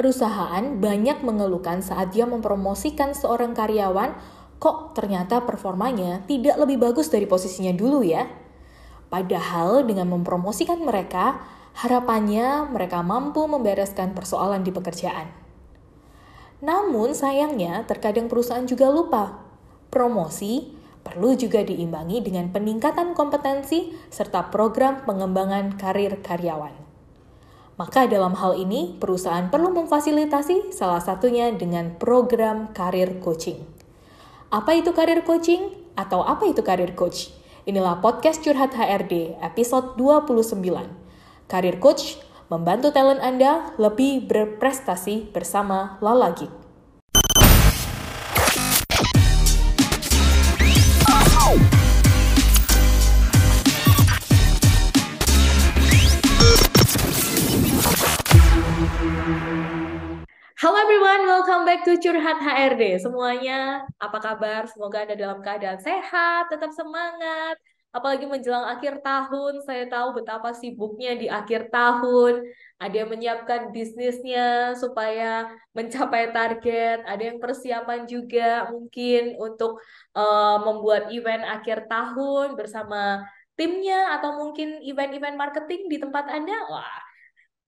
Perusahaan banyak mengeluhkan saat dia mempromosikan seorang karyawan, kok ternyata performanya tidak lebih bagus dari posisinya dulu ya. Padahal dengan mempromosikan mereka, harapannya mereka mampu membereskan persoalan di pekerjaan. Namun sayangnya terkadang perusahaan juga lupa. Promosi perlu juga diimbangi dengan peningkatan kompetensi serta program pengembangan karir karyawan. Maka dalam hal ini, perusahaan perlu memfasilitasi salah satunya dengan program karir coaching. Apa itu karir coaching? Atau apa itu karir coach? Inilah podcast Curhat HRD episode 29. Karir Coach membantu talent Anda lebih berprestasi bersama Lala Geek. Back to Curhat HRD. Semuanya, apa kabar? Semoga Anda dalam keadaan sehat, tetap semangat. Apalagi menjelang akhir tahun, saya tahu betapa sibuknya di akhir tahun. Ada yang menyiapkan bisnisnya supaya mencapai target, ada yang persiapan juga mungkin untuk uh, membuat event akhir tahun bersama timnya atau mungkin event-event marketing di tempat Anda. Wah,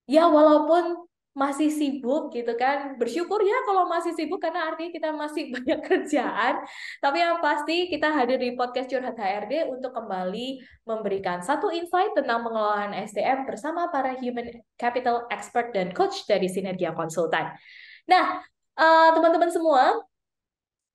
ya walaupun masih sibuk gitu kan. Bersyukur ya kalau masih sibuk karena artinya kita masih banyak kerjaan. Tapi yang pasti kita hadir di podcast curhat HRD untuk kembali memberikan satu insight tentang pengelolaan SDM bersama para human capital expert dan coach dari Sinergia Konsultan. Nah eh, teman-teman uh, semua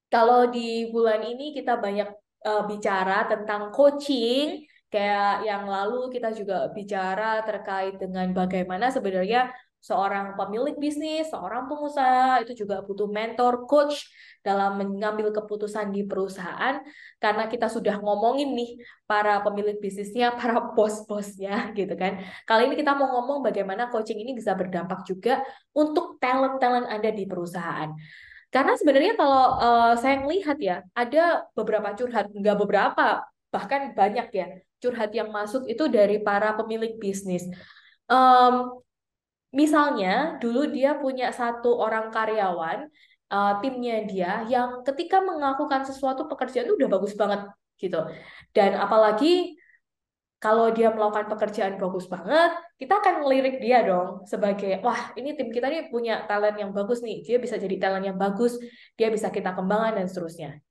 kalau di bulan ini kita banyak uh, bicara tentang coaching. Kayak yang lalu kita juga bicara terkait dengan bagaimana sebenarnya seorang pemilik bisnis, seorang pengusaha itu juga butuh mentor, coach dalam mengambil keputusan di perusahaan karena kita sudah ngomongin nih para pemilik bisnisnya, para bos-bosnya gitu kan. Kali ini kita mau ngomong bagaimana coaching ini bisa berdampak juga untuk talent-talent Anda di perusahaan. Karena sebenarnya kalau uh, saya melihat ya, ada beberapa curhat, nggak beberapa, bahkan banyak ya, curhat yang masuk itu dari para pemilik bisnis. Um, Misalnya, dulu dia punya satu orang karyawan, uh, timnya dia, yang ketika melakukan sesuatu pekerjaan itu udah bagus banget gitu. Dan apalagi kalau dia melakukan pekerjaan bagus banget, kita akan ngelirik dia dong sebagai, wah ini tim kita nih punya talent yang bagus nih, dia bisa jadi talent yang bagus, dia bisa kita kembangkan dan seterusnya.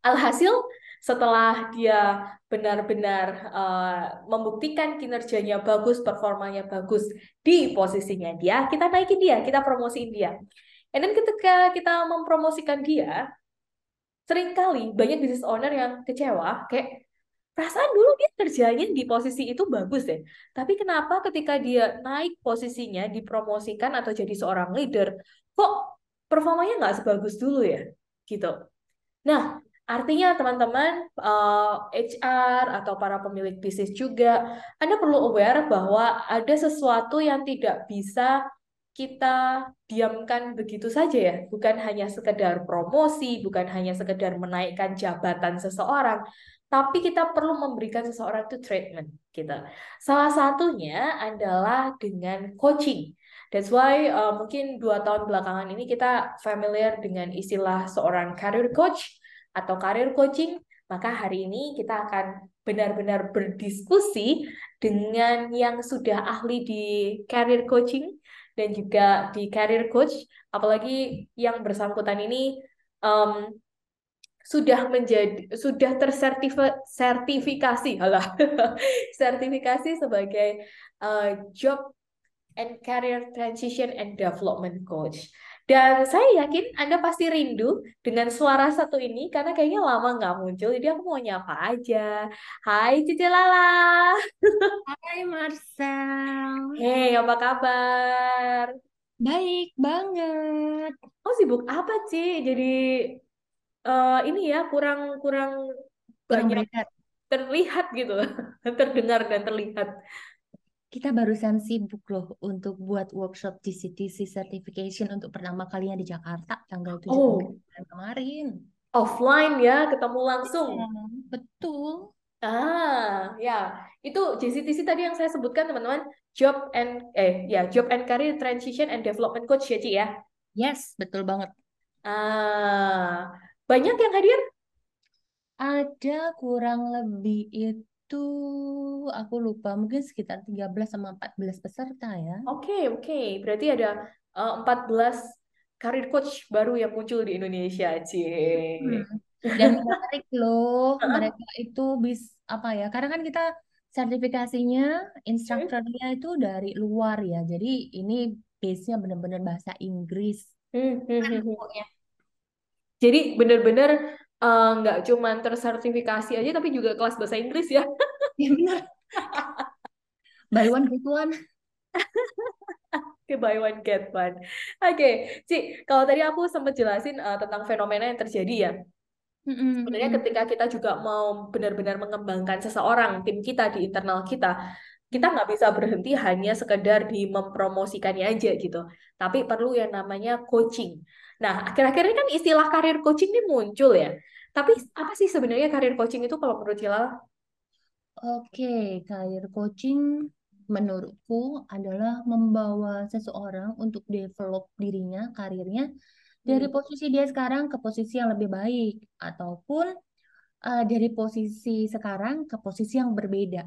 Alhasil, setelah dia benar-benar uh, membuktikan kinerjanya bagus, performanya bagus di posisinya dia, kita naikin dia, kita promosiin dia. And ketika kita mempromosikan dia, sering kali banyak business owner yang kecewa, kayak perasaan dulu dia kerjanya di posisi itu bagus deh. Tapi kenapa ketika dia naik posisinya, dipromosikan atau jadi seorang leader, kok performanya nggak sebagus dulu ya? Gitu. Nah, Artinya teman-teman uh, eh, HR atau para pemilik bisnis juga, Anda perlu aware bahwa ada sesuatu yang tidak bisa kita diamkan begitu saja ya, bukan hanya sekedar promosi, bukan hanya sekedar menaikkan jabatan seseorang, tapi kita perlu memberikan seseorang itu treatment gitu. Salah satunya adalah dengan coaching. That's why uh, mungkin dua tahun belakangan ini kita familiar dengan istilah seorang career coach atau karir coaching, maka hari ini kita akan benar-benar berdiskusi dengan yang sudah ahli di career coaching dan juga di career coach, apalagi yang bersangkutan ini um, sudah menjadi sudah tersertifikasi halah sertifikasi sebagai uh, job and career transition and development coach. Dan saya yakin Anda pasti rindu dengan suara satu ini karena kayaknya lama nggak muncul. Jadi aku mau nyapa aja. Hai Cici Lala. Hai Marcel. Hey, apa kabar? Baik banget. Oh sibuk apa Ci? Jadi uh, ini ya kurang kurang banyak terlihat gitu, terdengar dan terlihat kita barusan sibuk loh untuk buat workshop GCTC certification untuk pertama kalinya di Jakarta tanggal 7 oh. kemarin. Offline ya, ketemu langsung. Ya, betul. Ah, ya. Itu GCTC tadi yang saya sebutkan teman-teman, job and eh ya job and career transition and development coach ya Ci ya. Yes, betul banget. Ah, banyak yang hadir? Ada kurang lebih itu aku lupa mungkin sekitar 13 sama 14 peserta ya. Oke, oke. Berarti ada eh, 14 career coach baru yang muncul di Indonesia, Cie. Hmm. Dan menarik loh, mereka itu bis apa ya? Karena kan kita sertifikasinya, Hmm, instrukturnya itu dari luar ya. Jadi ini base-nya benar-benar bahasa Inggris. hmm, hmm, hmm, hmm. Pokoknya. Jadi benar-benar eh, nggak cuman tersertifikasi aja, tapi juga kelas bahasa Inggris ya. Ya benar. Buy one get one. Oke, buy one get one. Oke, Ci, kalau tadi aku sempat jelasin eh, tentang fenomena yang terjadi ya. Sebenarnya ketika kita juga mau benar-benar mengembangkan seseorang, tim kita di internal kita, kita nggak bisa berhenti hanya sekedar di mempromosikannya aja gitu. Tapi perlu yang namanya coaching. Nah, akhir-akhir ini kan istilah karir coaching ini muncul ya. Tapi apa sih sebenarnya karir coaching itu kalau menurut Cila? Oke, career coaching menurutku adalah membawa seseorang untuk develop dirinya, karirnya dari Hmm. posisi dia sekarang ke posisi yang lebih baik, ataupun eh, dari posisi sekarang ke posisi yang berbeda.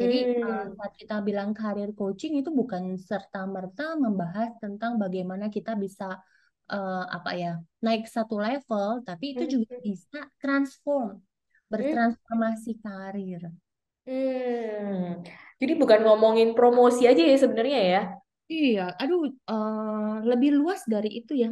Jadi Hmm. saat kita bilang career coaching itu bukan serta-merta membahas tentang bagaimana kita bisa eh, apa ya naik satu level, tapi itu juga Hmm. bisa transform, Hmm. bertransformasi karir. Hmm. Jadi bukan ngomongin promosi aja ya sebenarnya ya. Iya, aduh, eh, lebih luas dari itu ya,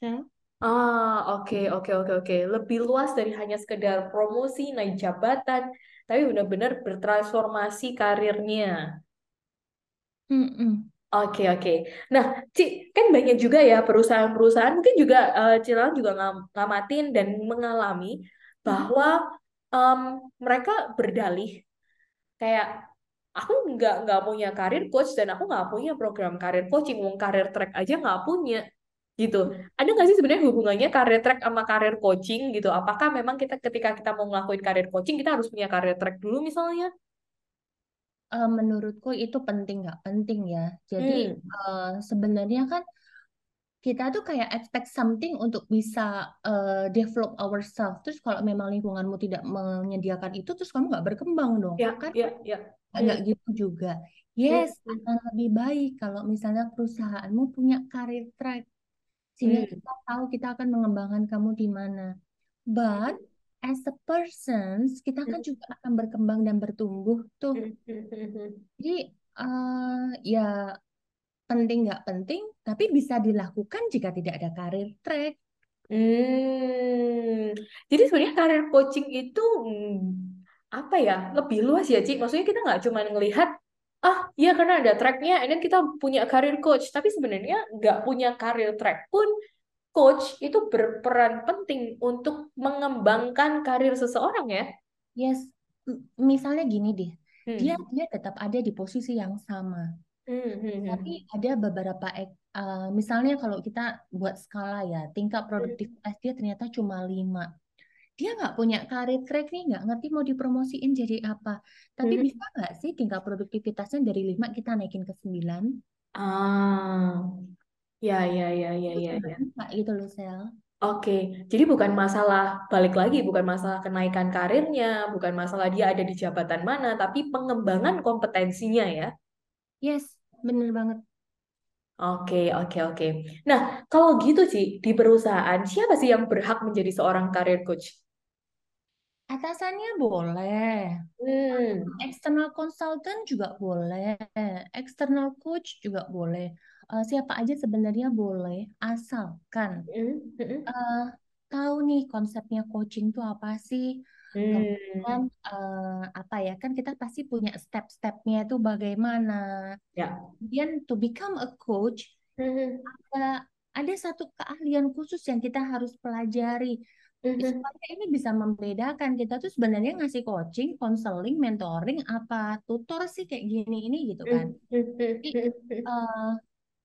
Sel. Ah, oke, oke, oke, oke. Lebih luas dari hanya sekedar promosi, naik jabatan, tapi benar-benar bertransformasi karirnya. Mm-mm. Oke, oke. Nah, Ci, kan banyak juga ya perusahaan-perusahaan, mungkin juga eh, Cila juga ngam- ngamatin dan mengalami bahwa em, mereka berdalih kayak aku nggak nggak punya karir coach dan aku nggak punya program karir coaching, mau karir track aja nggak punya gitu. Ada nggak sih sebenarnya hubungannya karir track sama karir coaching gitu? Apakah memang kita ketika kita mau ngelakuin karir coaching kita harus punya karir track dulu misalnya? Eh, menurutku itu penting nggak penting ya. Jadi Hmm, eh, sebenarnya kan kita tuh kayak expect something untuk bisa eh, develop ourselves. Terus kalau memang lingkunganmu tidak menyediakan itu, terus kamu nggak berkembang dong. ya, Kan ya, ya. nggak Hmm, gitu juga. hmm, Yes, hmm, akan lebih baik kalau misalnya perusahaanmu punya career track. Sehingga hmm, kita tahu kita akan mengembangkan kamu di mana. But as a person, kita kan hmm, juga akan berkembang dan bertumbuh tuh. hmm, hmm. Jadi eh, ya penting nggak penting, tapi bisa dilakukan jika tidak ada karir track. Hmm, jadi sebenarnya karir coaching itu apa ya lebih luas ya Ci. Maksudnya kita nggak cuma ngelihat ah ya karena ada tracknya, and then kita punya karir coach. Tapi sebenarnya nggak punya karir track pun coach itu berperan penting untuk mengembangkan karir seseorang ya. Yes, misalnya gini deh, dia Hmm. dia tetap ada di posisi yang sama. Hmm, hmm, hmm, Tapi ada beberapa, eh, misalnya kalau kita buat skala ya, tingkat hmm, produktivitas dia ternyata cuma 5. Dia nggak punya karir track nih, nggak ngerti mau dipromosiin jadi apa. Tapi hmm. bisa nggak sih tingkat produktivitasnya dari 5 kita naikin ke 9? Ah, ya, ya, ya, ya, ya, ya. gitu loh, Sel. Oke, jadi bukan masalah balik lagi, bukan masalah kenaikan karirnya, bukan masalah dia ada di jabatan mana, tapi pengembangan kompetensinya ya. Yes, bener banget. Oke, oke, oke. Nah, kalau gitu sih di perusahaan siapa sih yang berhak menjadi seorang career coach? Atasannya boleh, Hmm, external consultant juga boleh, external coach juga boleh. Eh, siapa aja sebenarnya boleh, asalkan hmm, hmm, eh, tahu nih konsepnya coaching itu apa sih. Kemudian hmm. eh, apa ya, kan kita pasti punya step-stepnya itu bagaimana. Ya. Kemudian to become a coach, Hmm, ada ada satu keahlian khusus yang kita harus pelajari hmm, hmm, supaya ini bisa membedakan kita tuh sebenarnya ngasih coaching, konseling, mentoring apa tutor sih kayak gini ini gitu kan. Jadi hmm, hmm, eh,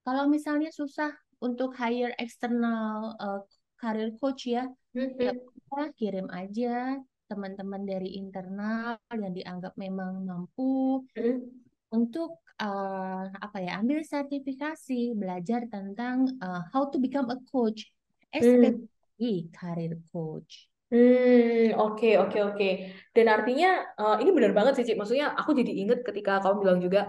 kalau misalnya susah untuk hire external eh, career coach ya, ya udah kirim aja teman-teman dari internal yang dianggap memang mampu untuk uh, apa ya ambil sertifikasi belajar tentang uh, how to become a coach, Hmm. Especially career coach. Hmm, oke, oke, oke. Dan artinya, eh, ini benar banget sih, Cik. Maksudnya, aku jadi inget ketika kamu bilang juga,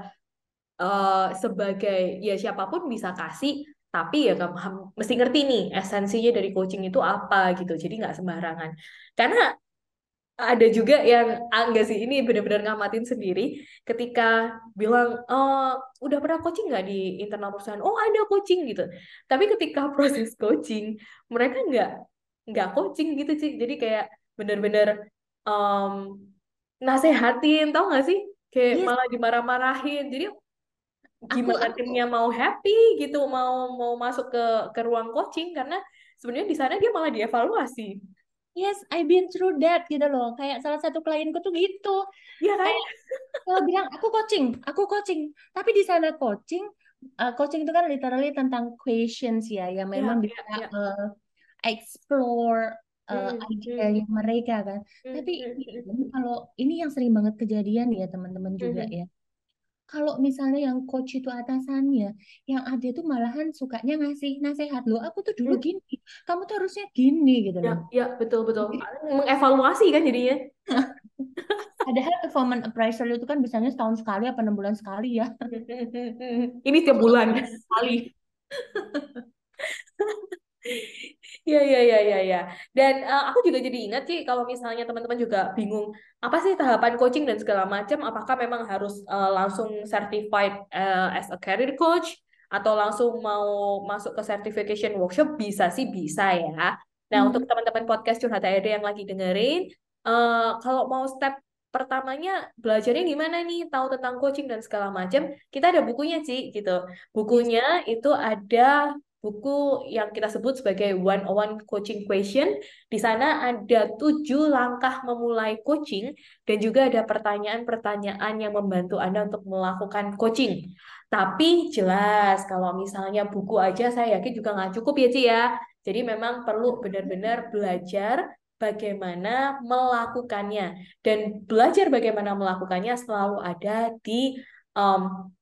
eh, sebagai, ya siapa pun bisa kasih, tapi ya kamu mesti ngerti nih, esensinya dari coaching itu apa gitu. Jadi nggak sembarangan. Karena ada juga yang, ah, enggak sih, ini benar-benar ngamatin sendiri, ketika bilang, oh, udah pernah coaching nggak di internal perusahaan? Oh, ada coaching gitu. Tapi ketika proses coaching, mereka nggak nggak coaching gitu sih jadi kayak bener-bener um, nasehatin tau gak sih? Kayak Yes, malah dimarah-marahin. Jadi aku gimana aku timnya mau happy gitu mau mau masuk ke ke ruang coaching? Karena sebenarnya di sana dia malah dievaluasi yes I've been through that gitu loh. Kayak salah satu klienku tuh gitu. Iya kan kalau bilang aku coaching, aku coaching. Tapi di sana coaching, uh, coaching itu kan literally tentang questions ya, yang ya memang ya bisa ya uh, explore uh, hmm, ideanya hmm, mereka kan. hmm, Tapi hmm, ini kalau ini yang sering banget kejadian ya teman-teman hmm, juga hmm. ya. Kalau misalnya yang coach itu atasannya, yang ada tuh malahan sukanya ngasih nasihat loh. Aku tuh dulu Hmm. gini, kamu tuh harusnya gini gitu ya loh. ya betul betul mengevaluasi kan jadinya Padahal performance appraisal itu kan biasanya setahun sekali apa enam bulan sekali ya. ini tiap bulan sekali. Iya, iya, iya, iya, iya. Dan eh, aku juga jadi ingat sih kalau misalnya teman-teman juga bingung apa sih tahapan coaching dan segala macam, apakah memang harus eh, langsung certified eh, as a career coach atau langsung mau masuk ke certification workshop bisa sih bisa ya. Nah, untuk Hmm. teman-teman podcast curhat ARD yang lagi dengerin, eh, kalau mau step pertamanya belajarnya gimana nih, tahu tentang coaching dan segala macam, kita ada bukunya sih gitu. Yes. Bukunya itu ada buku yang kita sebut sebagai one on one coaching question. Di sana ada tujuh langkah memulai coaching dan juga ada pertanyaan-pertanyaan yang membantu Anda untuk melakukan coaching. Tapi jelas kalau misalnya buku aja saya yakin juga nggak cukup ya Ci ya. Jadi memang perlu benar-benar belajar bagaimana melakukannya. Dan belajar bagaimana melakukannya selalu ada di um,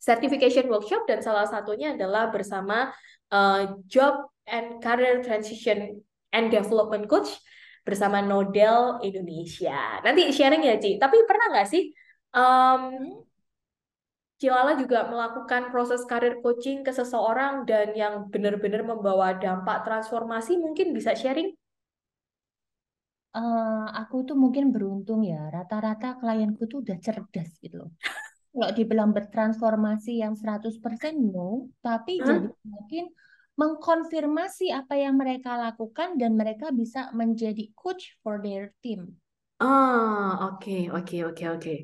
certification workshop dan salah satunya adalah bersama uh, job and career transition and development coach bersama Nodel Indonesia. Nanti sharing ya, Ci. Tapi pernah nggak sih um. Cilala juga melakukan proses karir coaching ke seseorang dan yang benar-benar membawa dampak transformasi mungkin bisa sharing? Eh, aku tuh mungkin beruntung ya. Rata-rata klienku tuh udah cerdas gitu loh. Kalau dibilang bertransformasi yang 100% no, tapi Hah? jadi mungkin mengkonfirmasi apa yang mereka lakukan dan mereka bisa menjadi coach for their team. Ah, oke, oke, oke, oke.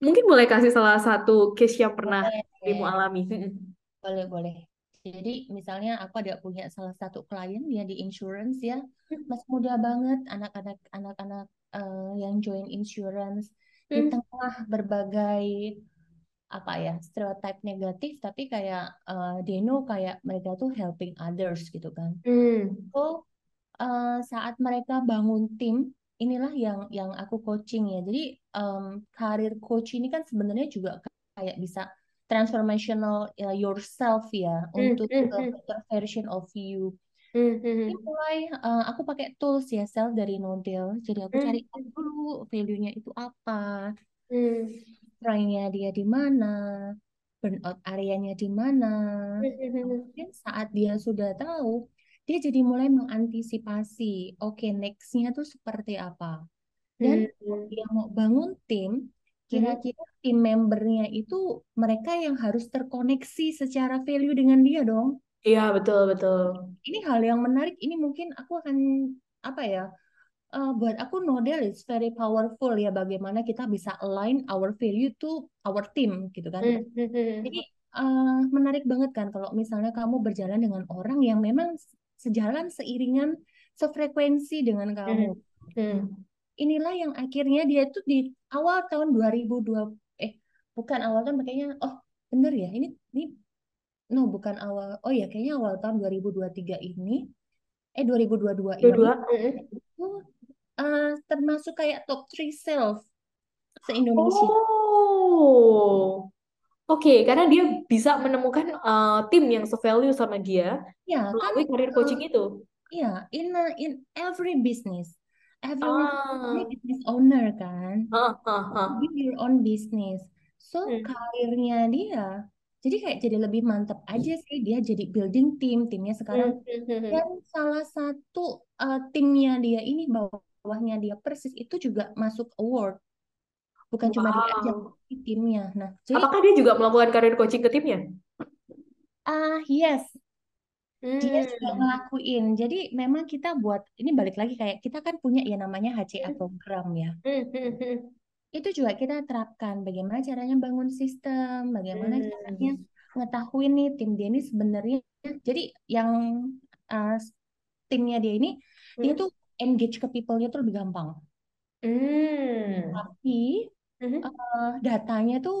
Mungkin boleh kasih salah satu case yang pernah Boleh. alami. Boleh, boleh. Jadi misalnya aku ada punya salah satu klien dia di insurance ya, masih muda banget, anak-anak anak-anak eh, yang join insurance di Hmm. tengah berbagai apa ya stereotip negatif, tapi kayak eh, they know kayak mereka tuh helping others gitu kan. Hmm. So eh, saat mereka bangun tim, inilah yang yang aku coaching ya. Jadi em, karir coach ini kan sebenarnya juga kayak bisa transformational ya, yourself ya Hmm. untuk Hmm. a Hmm. better version of you. Hmm. Ini Hmm. mulai eh, aku pakai tools ya self dari Nodel. Jadi aku Hmm. cari tahu dulu value-nya itu apa, Hmm. strength-nya dia di mana, burnout areanya di mana. Hmm. Kemudian saat dia sudah tahu, dia jadi mulai mengantisipasi, oke next-nya tuh seperti apa. Dan kalau Hmm. dia mau bangun tim, Hmm. kira-kira tim membernya itu mereka yang harus terkoneksi secara value dengan dia dong. Iya, betul, betul. Ini hal yang menarik, ini mungkin aku akan, apa ya, eh, buat aku Nodel is very powerful ya, bagaimana kita bisa align our value to our team gitu kan. Hmm. Hmm. Jadi eh, menarik banget kan kalau misalnya kamu berjalan dengan orang yang memang sejalan seiringan sefrekuensi dengan kamu. Hmm. Hmm. Inilah yang akhirnya dia tuh di awal tahun 2020 eh bukan awal tahun kayaknya oh bener ya ini ini no bukan awal oh ya kayaknya awal tahun 2023 ini eh 2022 ini Dua-dua. Hmm. itu eh, termasuk kayak top 3 self se-Indonesia. Oh, oke, Karena dia bisa menemukan uh, tim yang sevalue sama dia Ya, kan melalui karir uh, coaching itu. ya in a- in every business, every Ah, business owner kan, ah, ah, ah. your own business. So Hmm, karirnya dia, jadi kayak jadi lebih mantap aja sih dia jadi building team, timnya sekarang hmm, hmm, hmm, hmm. Dan salah satu uh, timnya dia ini bawahnya dia persis itu juga masuk award. Bukan cuma dia aja, Wow. tapi timnya. Nah, jadi Apakah dia juga melakukan karir coaching ke timnya? ah yes, dia juga Hmm, ngelakuin. Jadi memang kita buat ini balik lagi kayak kita kan punya ya namanya HCA program ya. hmm, hmm, hmm, Itu juga kita terapkan bagaimana caranya bangun sistem, bagaimana caranya hmm, ngetahuin nih tim dia ini sebenarnya. Jadi yang uh, timnya dia ini dia hmm, tuh engage ke people-nya tuh lebih gampang. hmm, Tapi hmm. eh, datanya tuh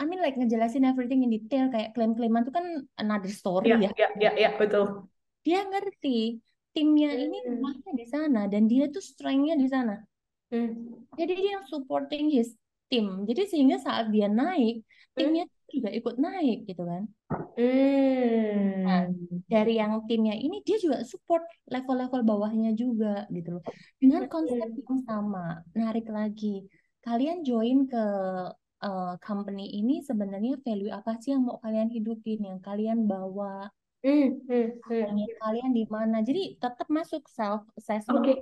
I mean like ngejelasin everything in detail kayak klaim-klaiman tuh kan another story Ya, ya. ya, ya, ya, betul. Dia ngerti timnya ini Hmm, lemahnya di sana dan dia tuh strength-nya di sana. Hmm, Jadi dia supporting his team. Jadi sehingga saat dia naik, hmm, timnya juga ikut naik gitu kan. Nah, hmm, dari yang timnya ini dia juga support level-level bawahnya juga gitu loh. Dengan konsep yang sama, narik lagi. Kalian join ke uh, company ini sebenarnya value apa sih yang mau kalian hidupin, yang kalian bawa, hmm, hmm, hmm. kalian di mana. Jadi tetap masuk self assessment. Oke.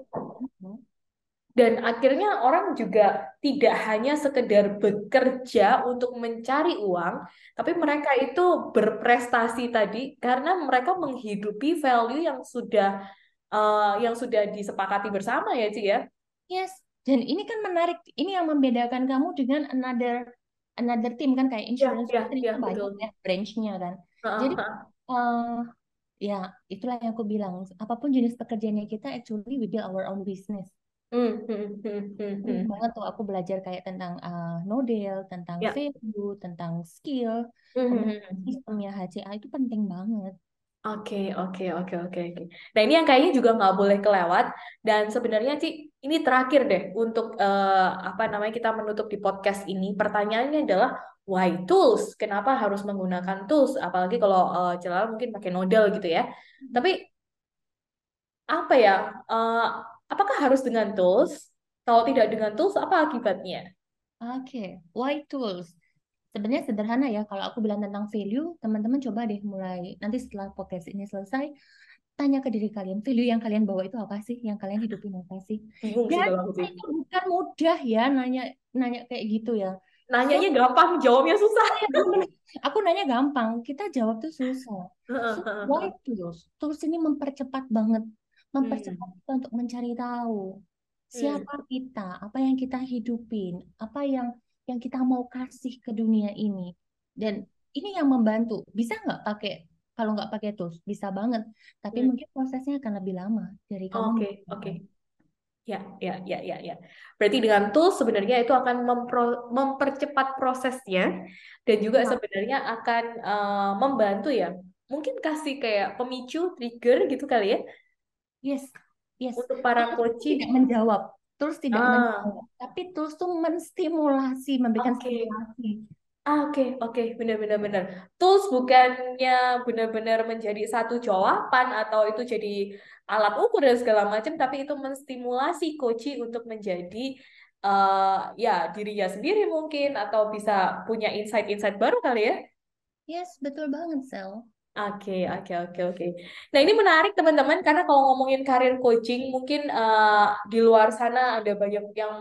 Dan akhirnya orang juga tidak hanya sekedar bekerja untuk mencari uang, tapi mereka itu berprestasi tadi karena mereka menghidupi value yang sudah uh, yang sudah disepakati bersama ya, Ci ya. Yes. Dan ini kan menarik. Ini yang membedakan kamu dengan another another team kan kayak Ya, insurance ya, kan ya, itu banyak ya branch-nya kan. Heeh, Jadi eh ya itulah yang aku bilang. Apa pun jenis pekerjaannya kita actually we build our own business. Hmm, hmm, hmm, hmm, hmm. banget tuh aku belajar kayak tentang uh, model, tentang Ya. value, tentang skill, Hmm, hmm, sistemnya HCA itu penting banget. Oke, oke, oke, oke, oke. Nah, ini yang kayaknya juga nggak boleh kelewat. Dan sebenarnya, Ci, ini terakhir deh untuk eh, apa namanya kita menutup di podcast ini. Pertanyaannya adalah why tools? Kenapa harus menggunakan tools? Apalagi kalau eh, Celal mungkin pakai Nodal gitu ya. Tapi apa ya? eh, apakah harus dengan tools? Kalau tidak dengan tools, apa akibatnya? Oke, why tools? Sebenarnya sederhana ya, kalau aku bilang tentang value, teman-teman coba deh mulai, nanti setelah podcast ini selesai, tanya ke diri kalian, value yang kalian bawa itu apa sih? Yang kalian hidupin apa sih? Dan sih. itu bukan mudah ya nanya nanya kayak gitu ya. So, Nanyanya gampang, jawabnya susah. aku nanya gampang, kita jawab tuh susah. So, why tools? Tools ini mempercepat banget, mempercepat Hmm, kita untuk mencari tahu hmm, siapa kita, apa yang kita hidupin, apa yang yang kita mau kasih ke dunia ini. Dan ini yang membantu. Bisa nggak pakai kalau nggak pakai tools? Bisa banget. Tapi hmm. mungkin prosesnya akan lebih lama dari kamu Oke, oke. Ya, ya, ya, ya, ya. Berarti dengan tools sebenarnya itu akan mempro- mempercepat prosesnya dan juga Nah. sebenarnya akan eh, membantu ya. Mungkin kasih kayak pemicu, trigger gitu kali ya Yes, yes. untuk para coaching. tidak menjawab. Tools tidak Ah, menjawab. Tapi tools tuh menstimulasi, memberikan oke. stimulasi. Ah, oke, oke, benar-benar benar. Tools bukannya benar-benar menjadi satu jawaban atau itu jadi alat ukur dan segala macam, tapi itu menstimulasi coach untuk menjadi eh ya dirinya sendiri mungkin atau bisa punya insight-insight baru kali ya. Yes, betul banget, Sel. Oke, oke, oke, oke. Nah, ini menarik teman-teman karena kalau ngomongin karir coaching, mungkin eh, di luar sana ada banyak yang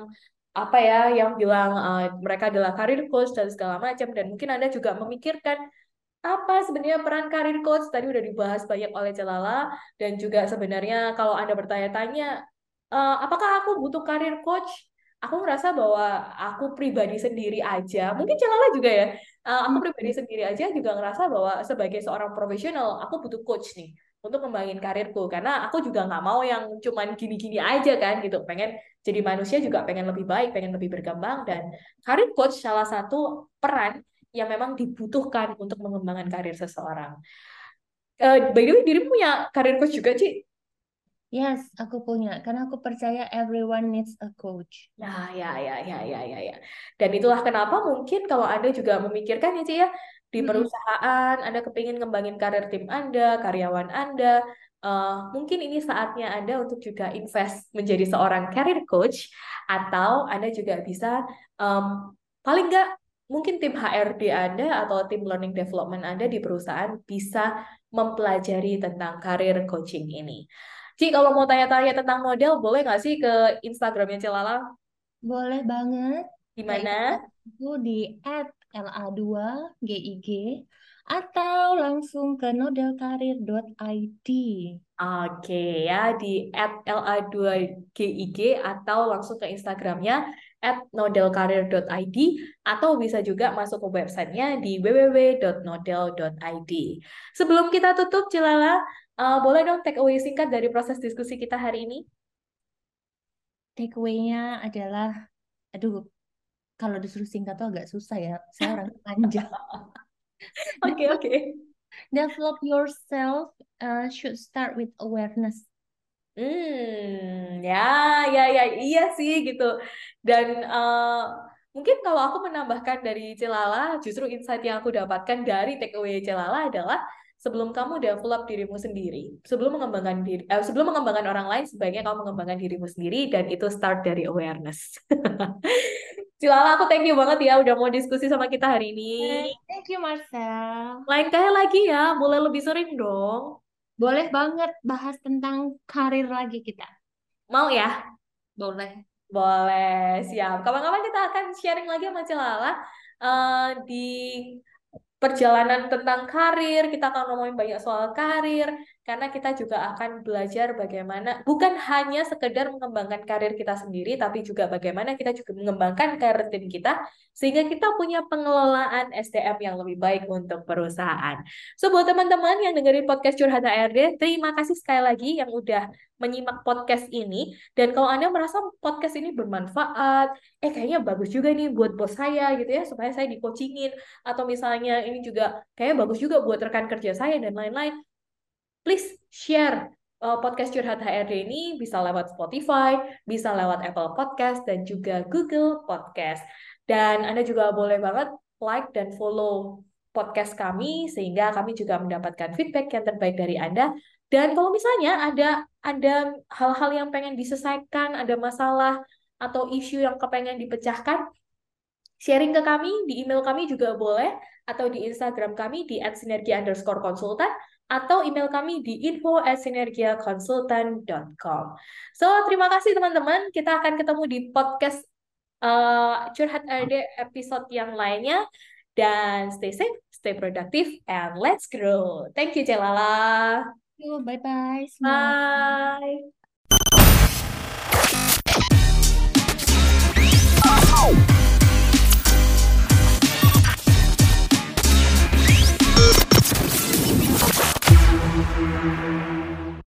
apa ya, yang bilang eh, mereka adalah karir coach dan segala macam dan mungkin Anda juga memikirkan apa sebenarnya peran karir coach tadi udah dibahas banyak oleh Celala dan juga sebenarnya kalau Anda bertanya-tanya eh, apakah aku butuh karir coach? Aku merasa bahwa aku pribadi sendiri aja, mungkin Celala juga ya. Eh, aku Hmm. pribadi sendiri aja juga ngerasa bahwa sebagai seorang profesional aku butuh coach nih untuk ngembangin karirku karena aku juga nggak mau yang cuman gini-gini aja kan gitu. Pengen jadi manusia juga pengen lebih baik, pengen lebih berkembang dan karir coach salah satu peran yang memang dibutuhkan untuk mengembangkan karir seseorang. Eh, by the way, dirimu punya karir coach juga, Ci? Yes, aku punya. Karena aku percaya everyone needs a coach. Nah, ya, ya, ya, ya, ya, ya. Dan itulah kenapa mungkin kalau Anda juga memikirkan ya, Ci, ya, di perusahaan, Anda kepingin ngembangin karir tim Anda, karyawan Anda, eh, mungkin ini saatnya Anda untuk juga invest menjadi seorang career coach, atau Anda juga bisa, em, paling nggak, mungkin tim HRD Anda atau tim learning development Anda di perusahaan bisa mempelajari tentang career coaching ini. Ci, kalau mau tanya-tanya tentang model, boleh nggak sih ke Instagramnya Cilala? Boleh banget. Gimana? Itu di @la2gig atau langsung ke nodelkarir.id. Oke ya, di @la2gig atau langsung ke Instagramnya @nodelkarir.id atau bisa juga masuk ke websitenya di www.nodel.id. Sebelum kita tutup, Cilala, eh, boleh dong take away singkat dari proses diskusi kita hari ini? Takeaway-nya adalah, aduh, kalau disuruh singkat tuh agak susah ya. Saya orang panjang. Oke, oke. Develop yourself uh, should start with awareness. Hmm, ya, ya, ya, iya sih gitu. Dan eh, mungkin kalau aku menambahkan dari Celala, justru insight yang aku dapatkan dari takeaway Celala adalah sebelum kamu develop dirimu sendiri, sebelum mengembangkan diri, eh, sebelum mengembangkan orang lain, sebaiknya kamu mengembangkan dirimu sendiri dan itu start dari awareness. Celala, aku thank you banget ya udah mau diskusi sama kita hari ini. Thank you, Marcel. Lain kali lagi ya, boleh lebih sering dong. Boleh banget bahas tentang karir lagi kita. Mau ya? Boleh. Boleh, siap. Kapan-kapan kita akan sharing lagi sama Celala eh, di perjalanan tentang karir. Kita akan ngomongin banyak soal karir, karena kita juga akan belajar bagaimana, bukan hanya sekedar mengembangkan karir kita sendiri, tapi juga bagaimana kita juga mengembangkan karir tim kita, sehingga kita punya pengelolaan SDM yang lebih baik untuk perusahaan. So, buat teman-teman yang dengerin podcast Curhat HRD, terima kasih sekali lagi yang udah menyimak podcast ini. Dan kalau Anda merasa podcast ini bermanfaat, eh kayaknya bagus juga nih buat bos saya gitu ya, supaya saya di-coachingin. Atau misalnya ini juga kayaknya bagus juga buat rekan kerja saya dan lain-lain. Please share uh, podcast Curhat HRD ini bisa lewat Spotify, bisa lewat Apple Podcast, dan juga Google Podcast. Dan Anda juga boleh banget like dan follow podcast kami, sehingga kami juga mendapatkan feedback yang terbaik dari Anda. Dan kalau misalnya ada ada hal-hal yang pengen diselesaikan, ada masalah atau isu yang kepengen dipecahkan, sharing ke kami di email kami juga boleh atau di Instagram kami di @sinergia underscore konsultan atau email kami di info sinergiakonsultan.com. So, terima kasih teman-teman. Kita akan ketemu di podcast uh, Curhat RD episode yang lainnya. Dan stay safe, stay productive, and let's grow. Thank you, Celala. Bye-bye semua. Bye.